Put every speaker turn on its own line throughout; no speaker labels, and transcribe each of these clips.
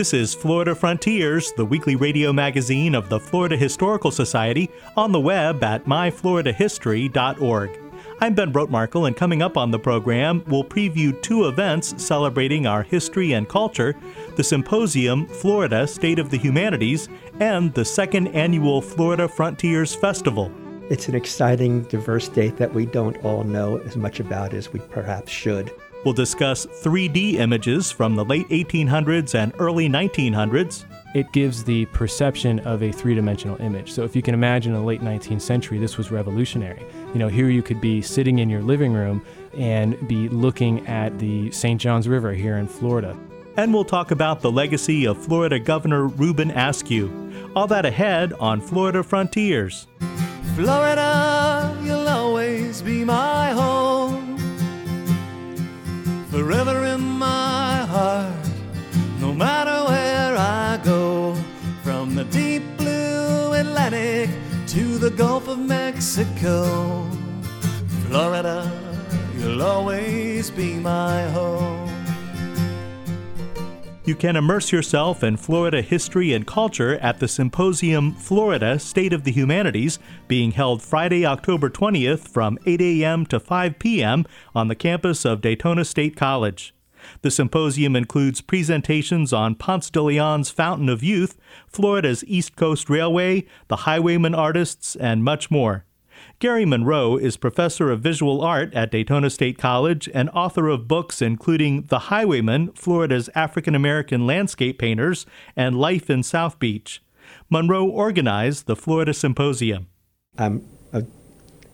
This is Florida Frontiers, the weekly radio magazine of the Florida Historical Society, on the web at myfloridahistory.org. I'm Ben Brotemarkle, and coming up on the program, we'll preview two events celebrating our history and culture the Symposium Florida State of the Humanities and the second annual Florida Frontiers Festival.
It's an exciting, diverse date that we don't all know as much about as we perhaps should.
We'll discuss 3D images from the late 1800s and early 1900s.
It gives the perception of a three dimensional image. So, if you can imagine in the late 19th century, this was revolutionary. You know, here you could be sitting in your living room and be looking at the St. Johns River here in Florida.
And we'll talk about the legacy of Florida Governor Reuben Askew. All that ahead on Florida Frontiers.
Florida, you'll always be my home forever in my heart, no matter where I go. From the deep blue Atlantic to the Gulf of Mexico, Florida, you'll always be my home.
You can immerse yourself in Florida history and culture at the Symposium Florida State of the Humanities, being held Friday, October 20th from 8 a.m. to 5 p.m. on the campus of Daytona State College. The symposium includes presentations on Ponce de Leon's Fountain of Youth, Florida's East Coast Railway, the Highwayman artists, and much more. Gary Monroe is professor of visual art at Daytona State College and author of books including The Highwayman, Florida's African American Landscape Painters, and Life in South Beach. Monroe organized the Florida Symposium.
I'm a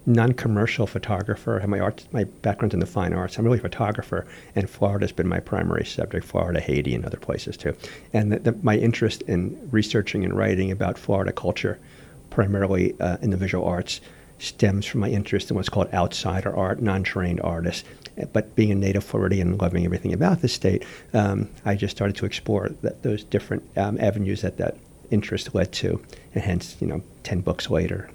non-commercial photographer. I have my art, my background's in the fine arts. I'm really a photographer, and Florida's been my primary subject. Florida, Haiti, and other places too. And the, the, my interest in researching and writing about Florida culture, primarily uh, in the visual arts, stems from my interest in what's called outsider art, non-trained artists. But being a native Floridian and loving everything about the state, um, I just started to explore that, those different um, avenues that that interest led to, and hence, you know, ten books later,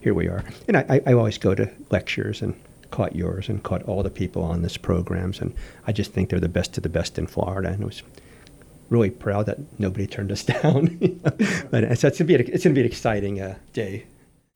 here we are. And I, I always go to lectures and caught yours and caught all the people on this programs, and I just think they're the best of the best in Florida, and I was really proud that nobody turned us down. but it's, it's going to be it's going to be an exciting uh, day.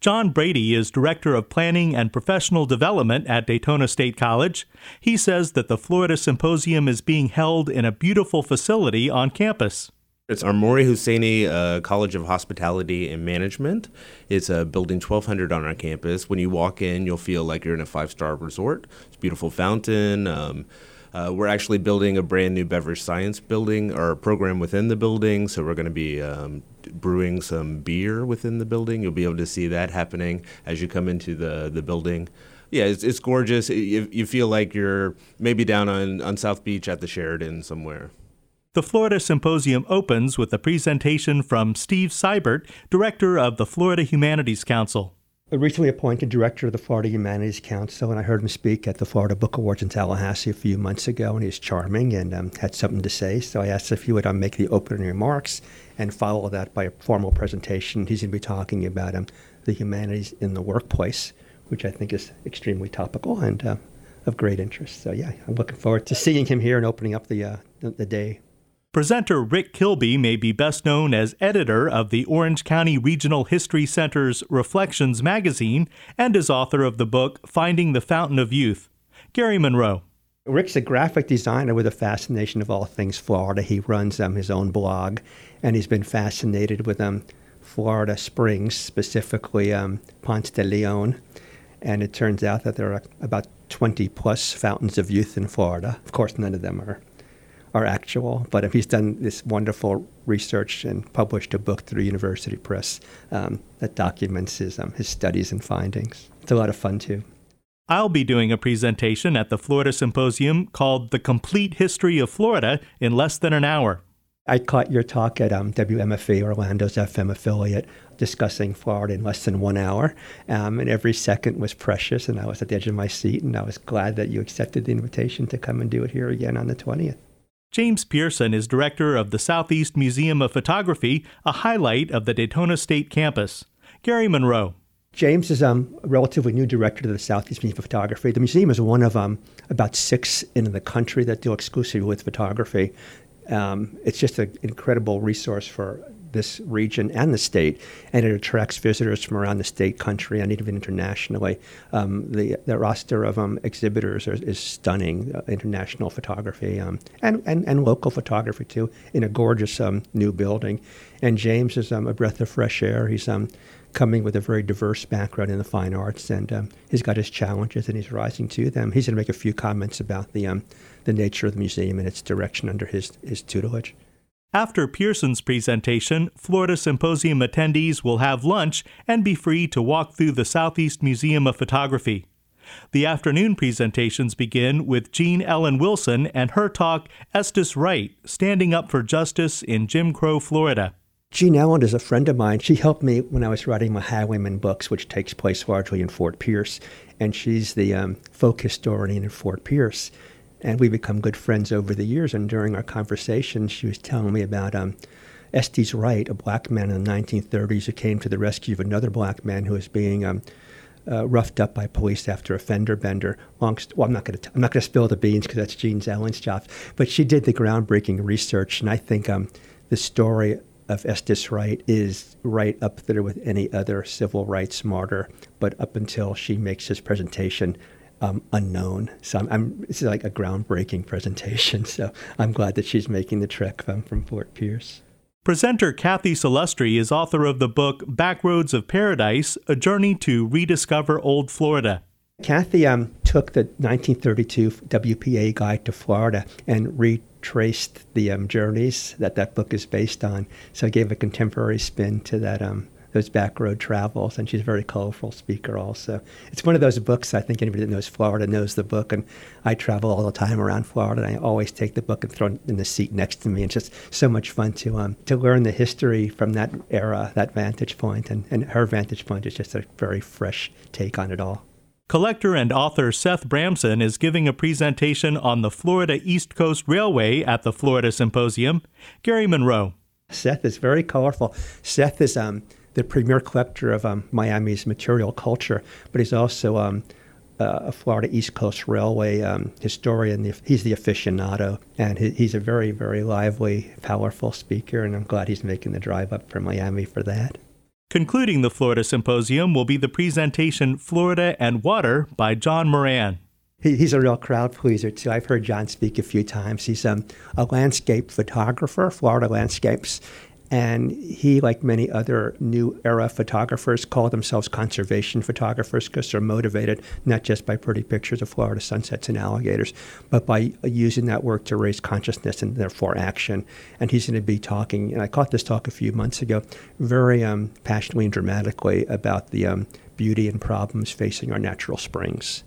John Brady is Director of Planning and Professional Development at Daytona State College. He says that the Florida Symposium is being held in a beautiful facility on campus.
It's our Mori Hosseini uh, College of Hospitality and Management. It's a building 1200 on our campus. When you walk in, you'll feel like you're in a five star resort. It's a beautiful fountain. Um, uh, we're actually building a brand new beverage science building or program within the building. So we're going to be um, brewing some beer within the building. You'll be able to see that happening as you come into the, the building. Yeah, it's, it's gorgeous. You, you feel like you're maybe down on, on South Beach at the Sheraton somewhere.
The Florida Symposium opens with a presentation from Steve Seibert, director of the Florida Humanities Council.
Recently appointed director of the Florida Humanities Council, and I heard him speak at the Florida Book Awards in Tallahassee a few months ago, and he's charming and um, had something to say. So I asked if he would um, make the opening remarks and follow that by a formal presentation. He's going to be talking about um, the humanities in the workplace, which I think is extremely topical and uh, of great interest. So yeah, I'm looking forward to seeing him here and opening up the uh, the, the day.
Presenter Rick Kilby may be best known as editor of the Orange County Regional History Center's Reflections magazine and is author of the book Finding the Fountain of Youth. Gary Monroe.
Rick's a graphic designer with a fascination of all things Florida. He runs um, his own blog, and he's been fascinated with um, Florida Springs, specifically um, Ponce de Leon. And it turns out that there are about 20 plus fountains of youth in Florida. Of course, none of them are are actual. But if he's done this wonderful research and published a book through University Press um, that documents his um, his studies and findings. It's a lot of fun too.
I'll be doing a presentation at the Florida Symposium called The Complete History of Florida in less than an hour.
I caught your talk at um, WMFE, Orlando's FM affiliate, discussing Florida in less than one hour. Um, and every second was precious, and I was at the edge of my seat, and I was glad that you accepted the invitation to come and do it here again on the 20th.
James Pearson is director of the Southeast Museum of Photography, a highlight of the Daytona State campus. Gary Monroe.
James is um, a relatively new director to the Southeast Museum of Photography. The museum is one of um, about six in the country that deal exclusively with photography. Um, it's just an incredible resource for this region and the state, and it attracts visitors from around the state, country, and even internationally. Um, the, the roster of um, exhibitors are, is stunning, uh, international photography um, and, and, and local photography too, in a gorgeous um, new building. And James is um, a breath of fresh air. He's coming with a very diverse background in the fine arts, and um, he's got his challenges and he's rising to them. He's going to make a few comments about the um, the nature of the museum and its direction under his his tutelage.
After Pearson's presentation, Florida Symposium attendees will have lunch and be free to walk through the Southeast Museum of Photography. The afternoon presentations begin with Jean Ellen Wilson and her talk, Estes Wright, Standing Up for Justice in Jim Crow, Florida.
Jean Ellen is a friend of mine. She helped me when I was writing my Highwayman books, which takes place largely in Fort Pierce, and she's the um, folk historian in Fort Pierce. And we become good friends over the years. And during our conversation, she was telling me about um, Estes Wright, a black man in the 1930s who came to the rescue of another black man who was being um, uh, roughed up by police after a fender bender. Long st- well, I'm not going to I'm not going to spill the beans because that's Jean Ellen's job. But she did the groundbreaking research, and I think um, the story of Estes Wright is right up there with any other civil rights martyr, but up until she makes his presentation um, unknown. So I'm, I'm, it's like a groundbreaking presentation. So I'm glad that she's making the trek from, from Fort Pierce.
Presenter Cathy Salustri is author of the book Backroads of Paradise A Journey to Rediscover Old Florida.
Cathy um, took the 1932 WPA guide to Florida and retraced the um, journeys that that book is based on. So I gave a contemporary spin to that um, those back road travels, and she's a very colorful speaker also. It's one of those books I think anybody that knows Florida knows the book, and I travel all the time around Florida, and I always take the book and throw it in the seat next to me. It's just so much fun to um, to learn the history from that era, that vantage point, and, and her vantage point is just a very fresh take on it all.
Collector and author Seth Bramson is giving a presentation on the Florida East Coast Railway at the Florida Symposium. Gary Monroe.
Seth is very colorful. Seth is um, the premier collector of um, Miami's material culture, but he's also um, a Florida East Coast Railway um, historian. He's the aficionado, and he's a very, very lively, powerful speaker, and I'm glad he's making the drive up from Miami for that.
Concluding the Florida Symposium will be the presentation Florida and Water by John Moran.
He's a real crowd pleaser, too. I've heard John speak a few times. He's um, a landscape photographer, Florida landscapes, and he, like many other new era photographers, call themselves conservation photographers because they're motivated not just by pretty pictures of Florida sunsets and alligators, but by using that work to raise consciousness and therefore action. And he's going to be talking, and I caught this talk a few months ago, very um, passionately and dramatically about the um, beauty and problems facing our natural springs.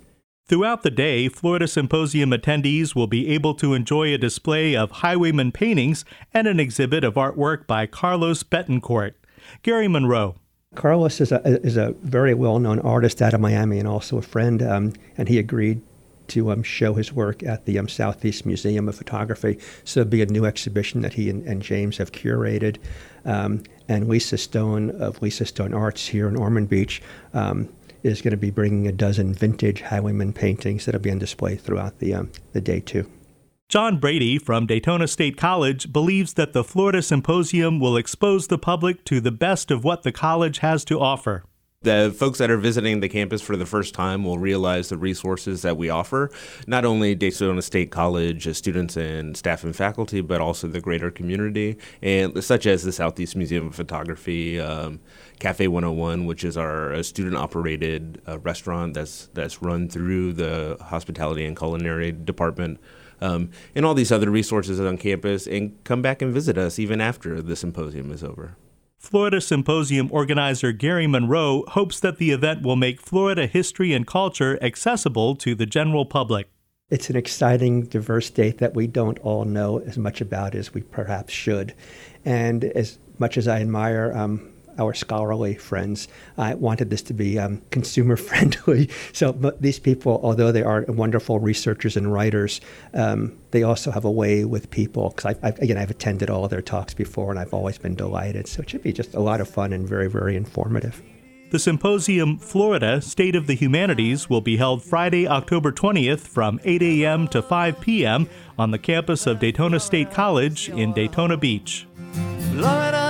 Throughout the day, Florida Symposium attendees will be able to enjoy a display of highwayman paintings and an exhibit of artwork by Carlos Betancourt. Gary Monroe.
Carlos is a, is a very well known artist out of Miami and also a friend, um, and he agreed to um, show his work at the um, Southeast Museum of Photography. So it'll be a new exhibition that he and, and James have curated. Um, and Lisa Stone of Lisa Stone Arts here in Ormond Beach um, is going to be bringing a dozen vintage highwayman paintings that'll be on display throughout the, um, the day, too.
John Brady from Daytona State College believes that the Florida Symposium will expose the public to the best of what the college has to offer.
The folks that are visiting the campus for the first time will realize the resources that we offer, not only Daytona State College students and staff and faculty, but also the greater community, and such as the Southeast Museum of Photography, um, Cafe 101, which is our uh, student-operated uh, restaurant that's that's run through the hospitality and culinary department. Um, and all these other resources on campus, and come back and visit us even after the symposium is over.
Florida Symposium organizer Gary Monroe hopes that the event will make Florida history and culture accessible to the general public.
It's an exciting, diverse state that we don't all know as much about as we perhaps should. And as much as I admire um, our scholarly friends. I wanted this to be um, consumer friendly. So these people, although they are wonderful researchers and writers, um, they also have a way with people. Because again, I've attended all of their talks before, and I've always been delighted. So it should be just a lot of fun and very, very informative.
The symposium Florida State of the Humanities will be held Friday, October 20th from 8 a.m. to 5 p.m. on the campus of Daytona State College in Daytona Beach.
Florida,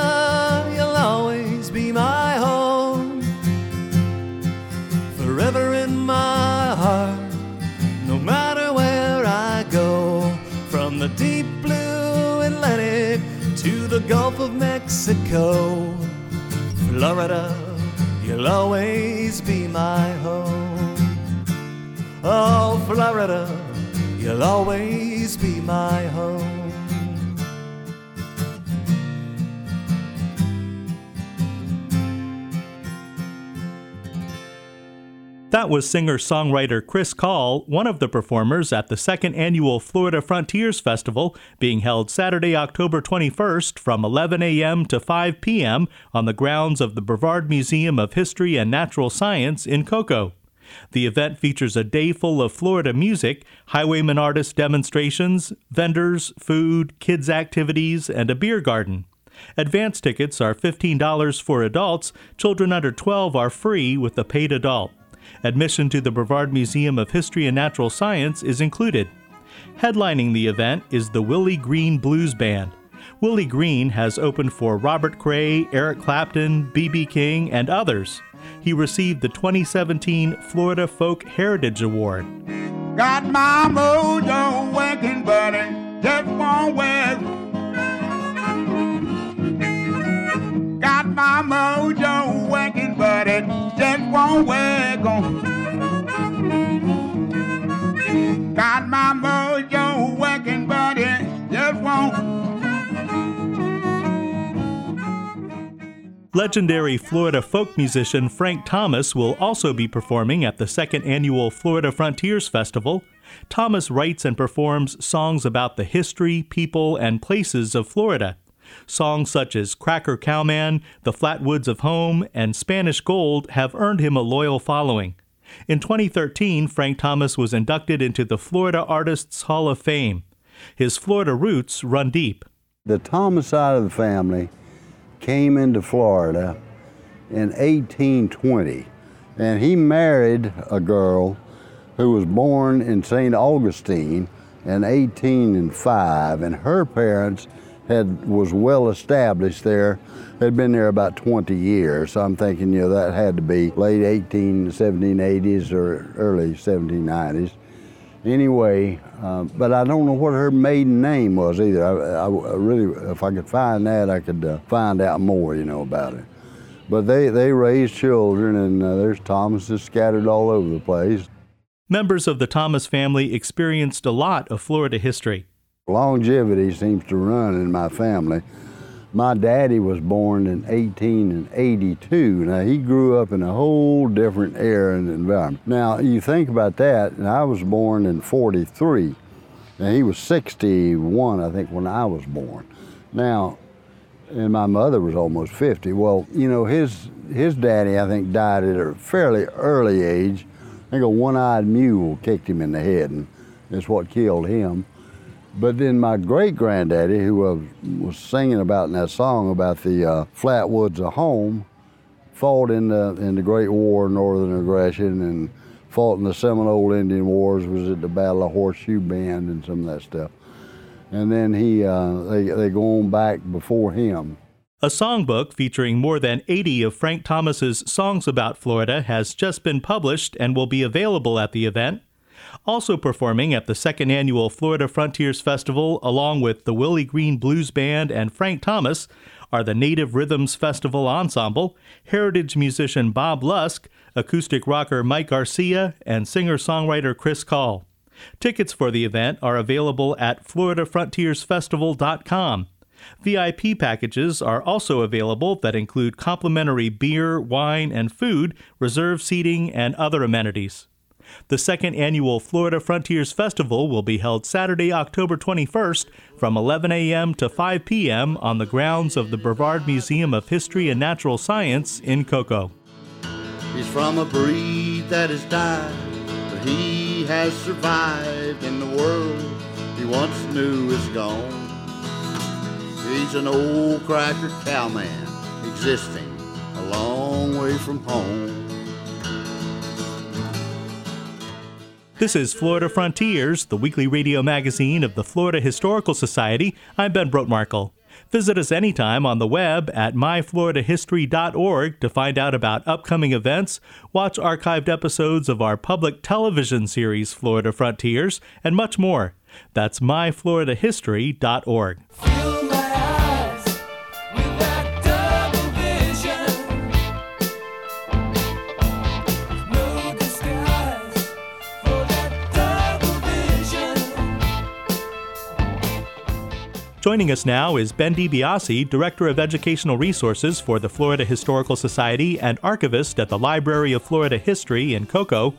the Gulf of Mexico. Florida, you'll always be my home. Oh, Florida, you'll always be my home.
That was singer songwriter Chris Kahl, one of the performers at the second annual Florida Frontiers Festival, being held Saturday, October 21st from 11 a.m. to 5 p.m. on the grounds of the Brevard Museum of History and Natural Science in Cocoa. The event features a day full of Florida music, highwayman artist demonstrations, vendors, food, kids' activities, and a beer garden. Advance tickets are $15 for adults, children under 12 are free with a paid adult. Admission to the Brevard Museum of History and Natural Science is included. Headlining the event is the Willie Green Blues Band. Willie Green has opened for Robert Cray, Eric Clapton, B.B. King, and others. He received the 2017 Florida Folk Heritage Award.
Got my mojo working, buddy, just way. Got my mojo it just won't work on. Got my mojo working, just won't.
Legendary Florida folk musician Frank Thomas will also be performing at the second annual Florida Frontiers Festival. Thomas writes and performs songs about the history, people, and places of Florida. Songs such as Cracker Cowman, The Flatwoods of Home, and Spanish Gold have earned him a loyal following. In 2013, Frank Thomas was inducted into the Florida Artists Hall of Fame. His Florida roots run deep.
The Thomas side of the family came into Florida in 1820, and he married a girl who was born in St. Augustine in 1805, and her parents had was well established there. Had been there about 20 years. So I'm thinking, you know, that had to be late 18, 1780s or early 1790s. Anyway, uh, but I don't know what her maiden name was either. I, I, I really, if I could find that, I could uh, find out more, you know, about it. But they, they raised children, and uh, there's Thomases scattered all over the place.
Members of the Thomas family experienced a lot of Florida history.
Longevity seems to run in my family. My daddy was born in 1882. Now, he grew up in a whole different era and environment. Now, you think about that, and I was born in 43. and he was 61, I think, when I was born. Now, and my mother was almost 50. Well, you know, his, his daddy, I think, died at a fairly early age. I think a one-eyed mule kicked him in the head, and that's what killed him. But then my great granddaddy, who was, was singing about in that song about the uh, flat woods of home, fought in the in the Great War Northern Aggression and fought in the Seminole Indian Wars. Was at the Battle of Horseshoe Bend and some of that stuff. And then he uh, they they go on back before him.
A songbook featuring more than 80 of Frank Thomas's songs about Florida has just been published and will be available at the event. Also performing at the second annual Florida Frontiers Festival, along with the Willie Green Blues Band and Frank Thomas, are the Native Rhythms Festival Ensemble, heritage musician Bob Lusk, acoustic rocker Mike Garcia, and singer songwriter Chris Kahl. Tickets for the event are available at FloridaFrontiersFestival.com. VIP packages are also available that include complimentary beer, wine, and food, reserved seating, and other amenities. The second annual Florida Frontiers Festival will be held Saturday, October 21st from 11 a.m. to 5 p.m. on the grounds of the Brevard Museum of History and Natural Science in Cocoa.
He's from a breed that has died, but he has survived in the world he once knew is gone. He's an old cracker cowman existing a long way from home.
This is Florida Frontiers, the weekly radio magazine of the Florida Historical Society. I'm Ben Brotemarkle. Visit us anytime on the web at myfloridahistory.org to find out about upcoming events, watch archived episodes of our public television series Florida Frontiers, and much more. That's myfloridahistory.org. Joining us now is Ben DiBiase, Director of Educational Resources for the Florida Historical Society and archivist at the Library of Florida History in Cocoa.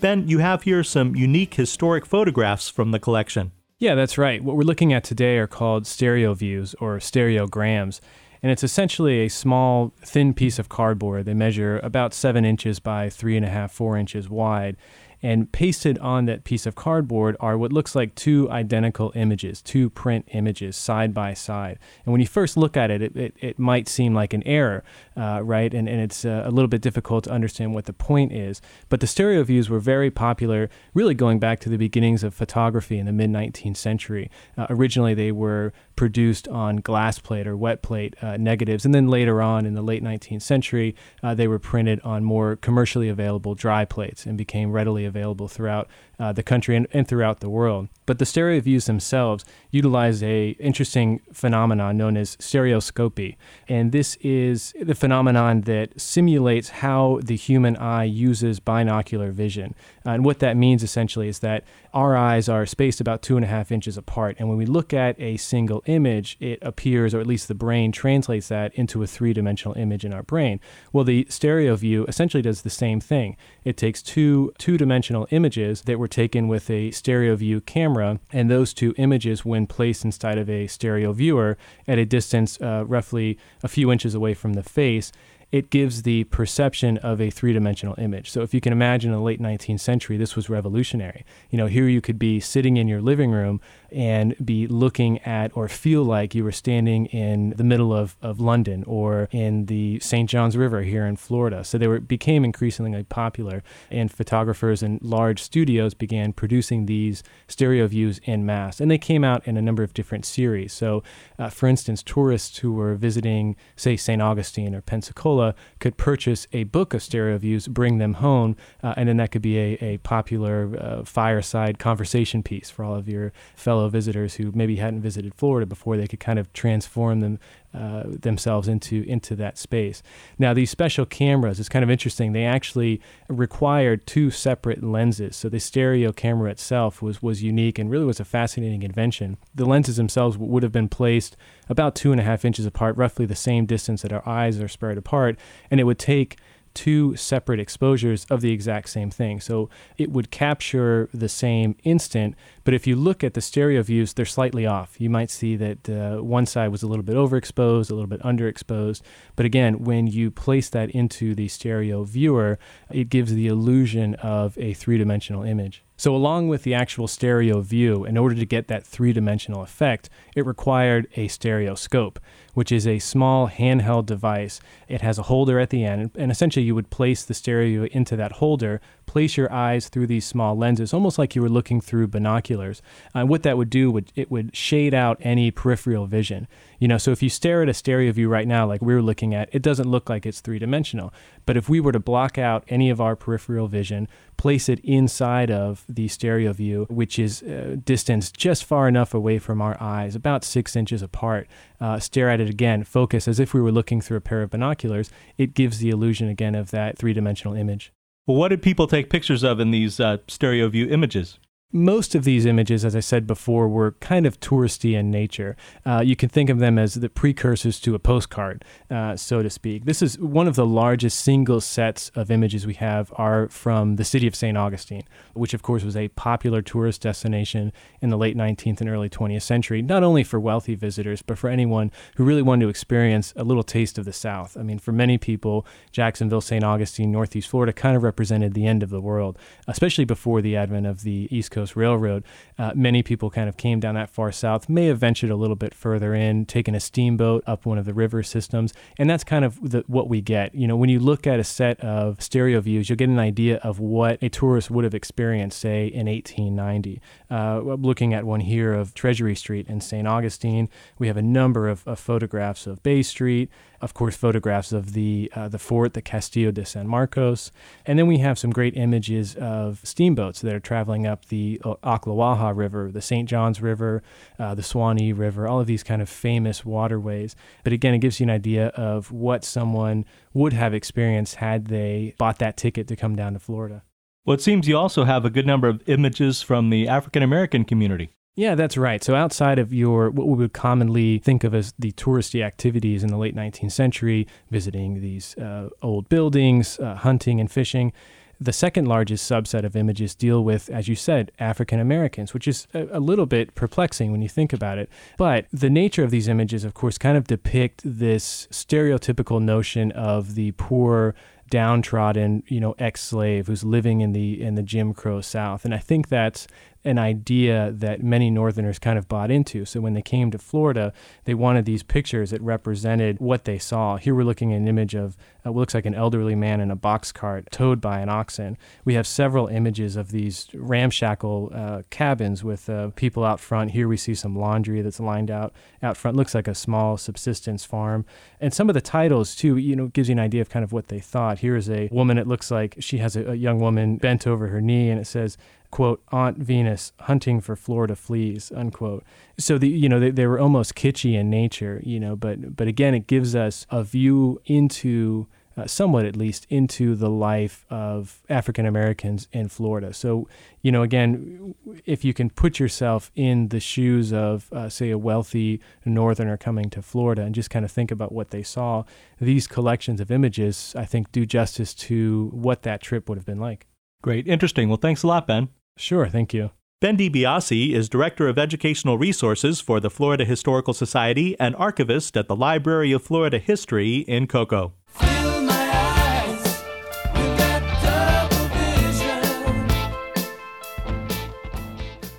Ben, you have here some unique historic photographs from the collection.
Yeah, that's right. What we're looking at today are called stereo views or stereograms. And it's essentially a small, thin piece of cardboard. They measure about seven inches by three and a half, four inches wide and pasted on that piece of cardboard are what looks like two identical images, two print images side by side. And when you first look at it, it, it, it might seem like an error, uh, right? And, and it's uh, a little bit difficult to understand what the point is. But the stereo views were very popular, really going back to the beginnings of photography in the mid 19th century. Uh, originally, they were produced on glass plate or wet plate uh, negatives. And then later on in the late 19th century, uh, they were printed on more commercially available dry plates and became readily available throughout uh, the country and, and throughout the world. But the stereo views themselves utilize a interesting phenomenon known as stereoscopy, and this is the phenomenon that simulates how the human eye uses binocular vision. Uh, and what that means essentially is that our eyes are spaced about two and a half inches apart, and when we look at a single image, it appears, or at least the brain translates that into a three-dimensional image in our brain. Well, the stereo view essentially does the same thing. It takes two two-dimensional images that were taken with a stereo view camera, and those two images, when placed inside of a stereo viewer at a distance uh, roughly a few inches away from the face, it gives the perception of a three dimensional image. So if you can imagine in the late 19th century, this was revolutionary. You know, here you could be sitting in your living room and be looking at or feel like you were standing in the middle of, of London or in the St. Johns River here in Florida. So they were became increasingly popular, and photographers and large studios began producing these stereo views in mass. And they came out in a number of different series. So, uh, for instance, tourists who were visiting, say, St. Augustine or Pensacola could purchase a book of stereo views, bring them home, uh, and then that could be a, a popular uh, fireside conversation piece for all of your fellow fellow visitors who maybe hadn't visited Florida before, they could kind of transform them uh, themselves into into that space. Now, these special cameras is kind of interesting. They actually required two separate lenses, so the stereo camera itself was was unique and really was a fascinating invention. The lenses themselves would have been placed about two and a half inches apart, roughly the same distance that our eyes are spread apart, and it would take two separate exposures of the exact same thing. So it would capture the same instant, but if you look at the stereo views, they're slightly off. You might see that uh, one side was a little bit overexposed, a little bit underexposed. But again, when you place that into the stereo viewer, it gives the illusion of a three dimensional image. So, along with the actual stereo view, in order to get that three dimensional effect, it required a stereoscope, which is a small handheld device. It has a holder at the end, and essentially you would place the stereo into that holder, place your eyes through these small lenses, almost like you were looking through binoculars. And uh, what that would do would it would shade out any peripheral vision. You know, so if you stare at a stereo view right now, like we were looking at, it doesn't look like it's three dimensional. But if we were to block out any of our peripheral vision, place it inside of the stereo view, which is uh, distanced just far enough away from our eyes, about six inches apart, uh, stare at it again, focus as if we were looking through a pair of binoculars, it gives the illusion again of that three dimensional image.
What did people take pictures of in these uh, stereo view images?
Most of these images, as I said before, were kind of touristy in nature. Uh, you can think of them as the precursors to a postcard, uh, so to speak. This is one of the largest single sets of images we have are from the city of St. Augustine, which of course was a popular tourist destination in the late 19th and early 20th century, not only for wealthy visitors, but for anyone who really wanted to experience a little taste of the South. I mean, for many people, Jacksonville, St. Augustine, Northeast Florida kind of represented the end of the world, especially before the advent of the East Coast Railroad. Uh, many people kind of came down that far south, may have ventured a little bit further in, taken a steamboat up one of the river systems, and that's kind of the, what we get. You know, when you look at a set of stereo views, you'll get an idea of what a tourist would have experienced, say, in 1890. Uh, looking at one here of Treasury Street in St. Augustine, we have a number of, of photographs of Bay Street, of course, photographs of the uh, the fort, the Castillo de San Marcos, and then we have some great images of steamboats that are traveling up the uh, Ocklawaha River, the St. Johns River, uh, the Suwannee River, all of these kind of famous waterways. But again, it gives you an idea of what someone would have experienced had they bought that ticket to come down to Florida.
Well, it seems you also have a good number of images from the African American community.
Yeah, that's right. So outside of your what we would commonly think of as the touristy activities in the late 19th century, visiting these uh, old buildings, uh, hunting and fishing, the second largest subset of images deal with, as you said, African Americans, which is a, a, little bit perplexing when you think about it. But the nature of these images, of course, kind of depict this stereotypical notion of the poor downtrodden, you know, ex-slave who's living in the in the Jim Crow South. And I think that's an idea that many Northerners kind of bought into. So when they came to Florida, they wanted these pictures that represented what they saw. Here we're looking at an image of uh, what looks like an elderly man in a box cart towed by an oxen. We have several images of these ramshackle uh, cabins with uh, people out front. Here we see some laundry that's lined out out front. Looks like a small subsistence farm. And some of the titles too, you know, gives you an idea of kind of what they thought. Here is a woman. It looks like she has a, a young woman bent over her knee, and it says quote aunt venus hunting for florida fleas unquote so the you know they, they were almost kitschy in nature you know but but again it gives us a view into uh, somewhat at least into the life of African Americans in Florida. So, you know, again, if you can put yourself in the shoes of, uh, say, a wealthy northerner coming to Florida and just kind of think about what they saw, these collections of images, I think, do justice to what that trip would have been like.
Great. Interesting. Well, thanks a lot, Ben.
Sure. Thank you.
Ben DiBiase is Director of Educational Resources for the Florida Historical Society and archivist at the Library of Florida History in Cocoa.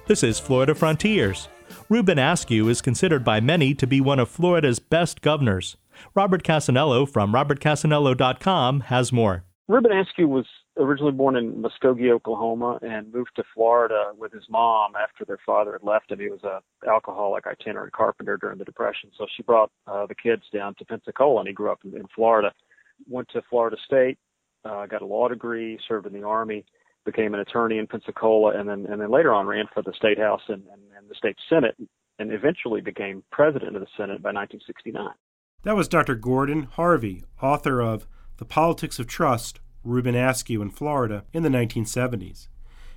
This is Florida Frontiers. Reuben Askew is considered by many to be one of Florida's best governors. Robert Cassanello from robertcassanello.com has more.
Reuben Askew was originally born in Muskogee, Oklahoma, and moved to Florida with his mom after their father had left him. He was a alcoholic itinerant carpenter during the Depression, so she brought uh, the kids down to Pensacola, and he grew up in, in Florida. Went to Florida State, uh, got a law degree, served in the army, became an attorney in Pensacola, and then and then later on ran for the state house and, and, and the state senate, and eventually became president of the Senate by 1969.
That was Dr. Gordon Harvey, author of The Politics of Trust Reuben Askew in Florida in the 1970s.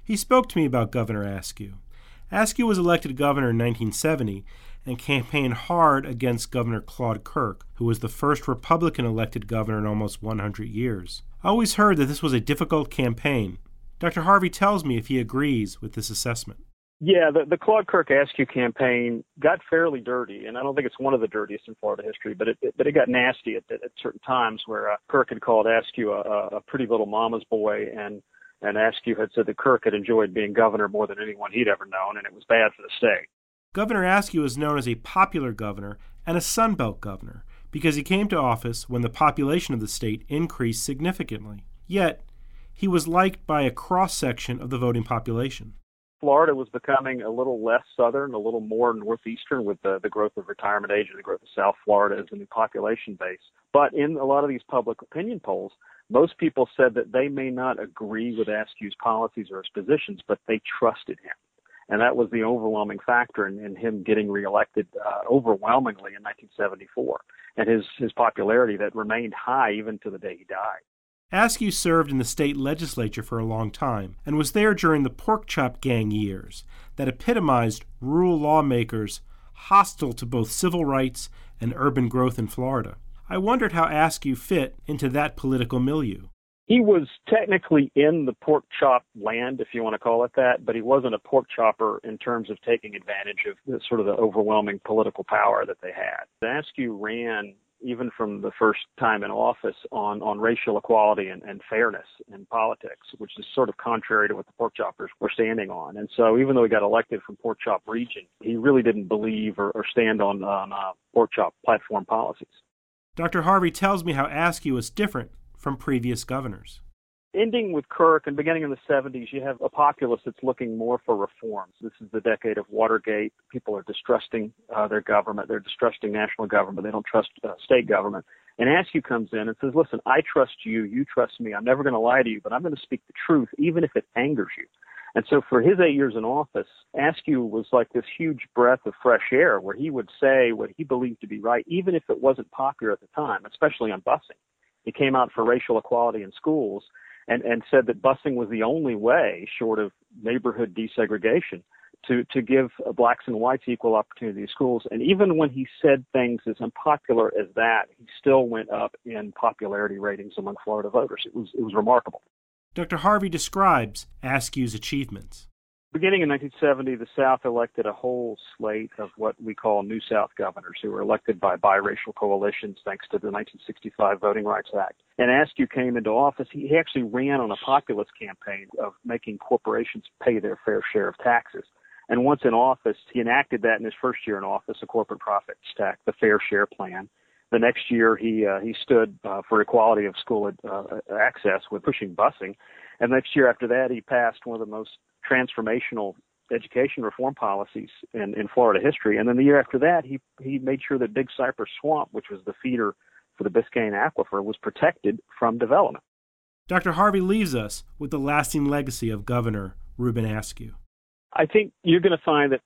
He spoke to me about Governor Askew. Askew was elected governor in 1970 and campaigned hard against Governor Claude Kirk, who was the first Republican elected governor in almost 100 years. I always heard that this was a difficult campaign. Dr. Harvey tells me if he agrees with this assessment.
Yeah, the, the Claude Kirk Askew campaign got fairly dirty, and I don't think it's one of the dirtiest in Florida history, but it, it but it got nasty at, at certain times where uh, Kirk had called Askew a, a pretty little mama's boy, and and Askew had said that Kirk had enjoyed being governor more than anyone he'd ever known, and it was bad for the state.
Governor Askew is known as a popular governor and a Sunbelt governor because he came to office when the population of the state increased significantly. Yet, he was liked by a cross section of the voting population.
Florida was becoming a little less southern, a little more northeastern with the, the growth of retirement age and the growth of South Florida as a new population base. But in a lot of these public opinion polls, most people said that they may not agree with Askew's policies or his positions, but they trusted him. And that was the overwhelming factor in, in him getting reelected uh, overwhelmingly in 1974, and his his popularity that remained high even to the day he died.
Askew served in the state legislature for a long time and was there during the pork chop gang years that epitomized rural lawmakers hostile to both civil rights and urban growth in Florida. I wondered how Askew fit into that political milieu.
He was technically in the pork chop land, if you want to call it that, but he wasn't a pork chopper in terms of taking advantage of the, sort of the overwhelming political power that they had. Askew ran even from the first time in office on, on racial equality and, and fairness in politics, which is sort of contrary to what the pork choppers were standing on. And so even though he got elected from pork chop region, he really didn't believe or, or stand on, on uh, pork chop platform policies.
Dr. Harvey tells me how Askew was different from previous governors
ending with Kirk and beginning in the 70s, you have a populace that's looking more for reforms. This is the decade of Watergate. People are distrusting uh, their government. They're distrusting national government. They don't trust uh, state government. And Askew comes in and says, listen, I trust you. You trust me. I'm never going to lie to you, but I'm going to speak the truth, even if it angers you. And so for his eight years in office, Askew was like this huge breath of fresh air where he would say what he believed to be right, even if it wasn't popular at the time, especially on busing. He came out for racial equality in schools and, and said that busing was the only way, short of neighborhood desegregation, to, to give blacks and whites equal opportunity in schools. And even when he said things as unpopular as that, he still went up in popularity ratings among Florida voters. It was, it was remarkable.
Dr. Harvey describes Askew's achievements.
Beginning in 1970, the South elected a whole slate of what we call New South governors who were elected by biracial coalitions thanks to the 1965 Voting Rights Act. And Askew came into office. He actually ran on a populist campaign of making corporations pay their fair share of taxes. And once in office, he enacted that in his first year in office, a corporate profits tax, the Fair Share Plan. The next year, he uh, he stood uh, for equality of school uh, access with pushing busing, and next year after that, he passed one of the most transformational education reform policies in, in Florida history. And then the year after that, he he made sure that Big Cypress Swamp, which was the feeder for the Biscayne Aquifer, was protected from development.
Dr. Harvey leaves us with the lasting legacy of Governor Reuben Askew.
I think you're going to find that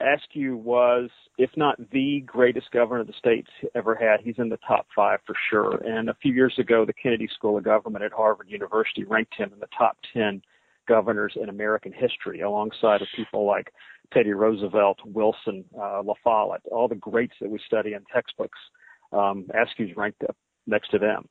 Askew was, if not the greatest governor the state's ever had, he's in the top five for sure. And a few years ago, the Kennedy School of Government at Harvard University ranked him in the top 10 governors in American history, alongside of people like Teddy Roosevelt, Wilson, uh, La Follette, all the greats that we study in textbooks. Um, Askew's ranked up next to them.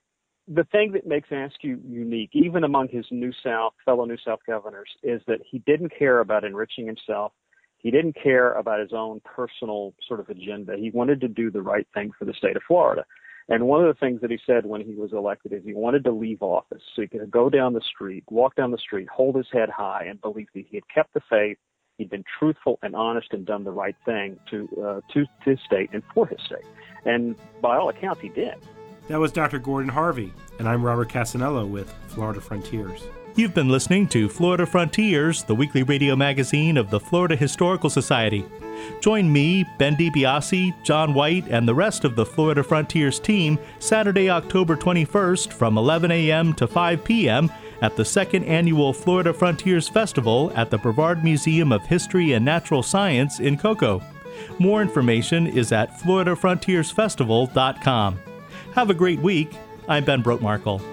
The thing that makes Askew unique, even among his New South fellow New South governors, is that he didn't care about enriching himself. He didn't care about his own personal sort of agenda. He wanted to do the right thing for the state of Florida. And one of the things that he said when he was elected is he wanted to leave office so he could go down the street, walk down the street, hold his head high, and believe that he had kept the faith, he'd been truthful and honest, and done the right thing to uh, to his state and for his state. And by all accounts, he did.
That was Dr. Gordon Harvey, and I'm Robert Cassanello with Florida Frontiers.
You've been listening to Florida Frontiers, the weekly radio magazine of the Florida Historical Society. Join me, Ben DiBiase, John White, and the rest of the Florida Frontiers team Saturday, October 21st from 11 a.m. to 5 p.m. at the second annual Florida Frontiers Festival at the Brevard Museum of History and Natural Science in Cocoa. More information is at floridafrontiersfestival.com. Have a great week. I'm Ben Brotemarkle.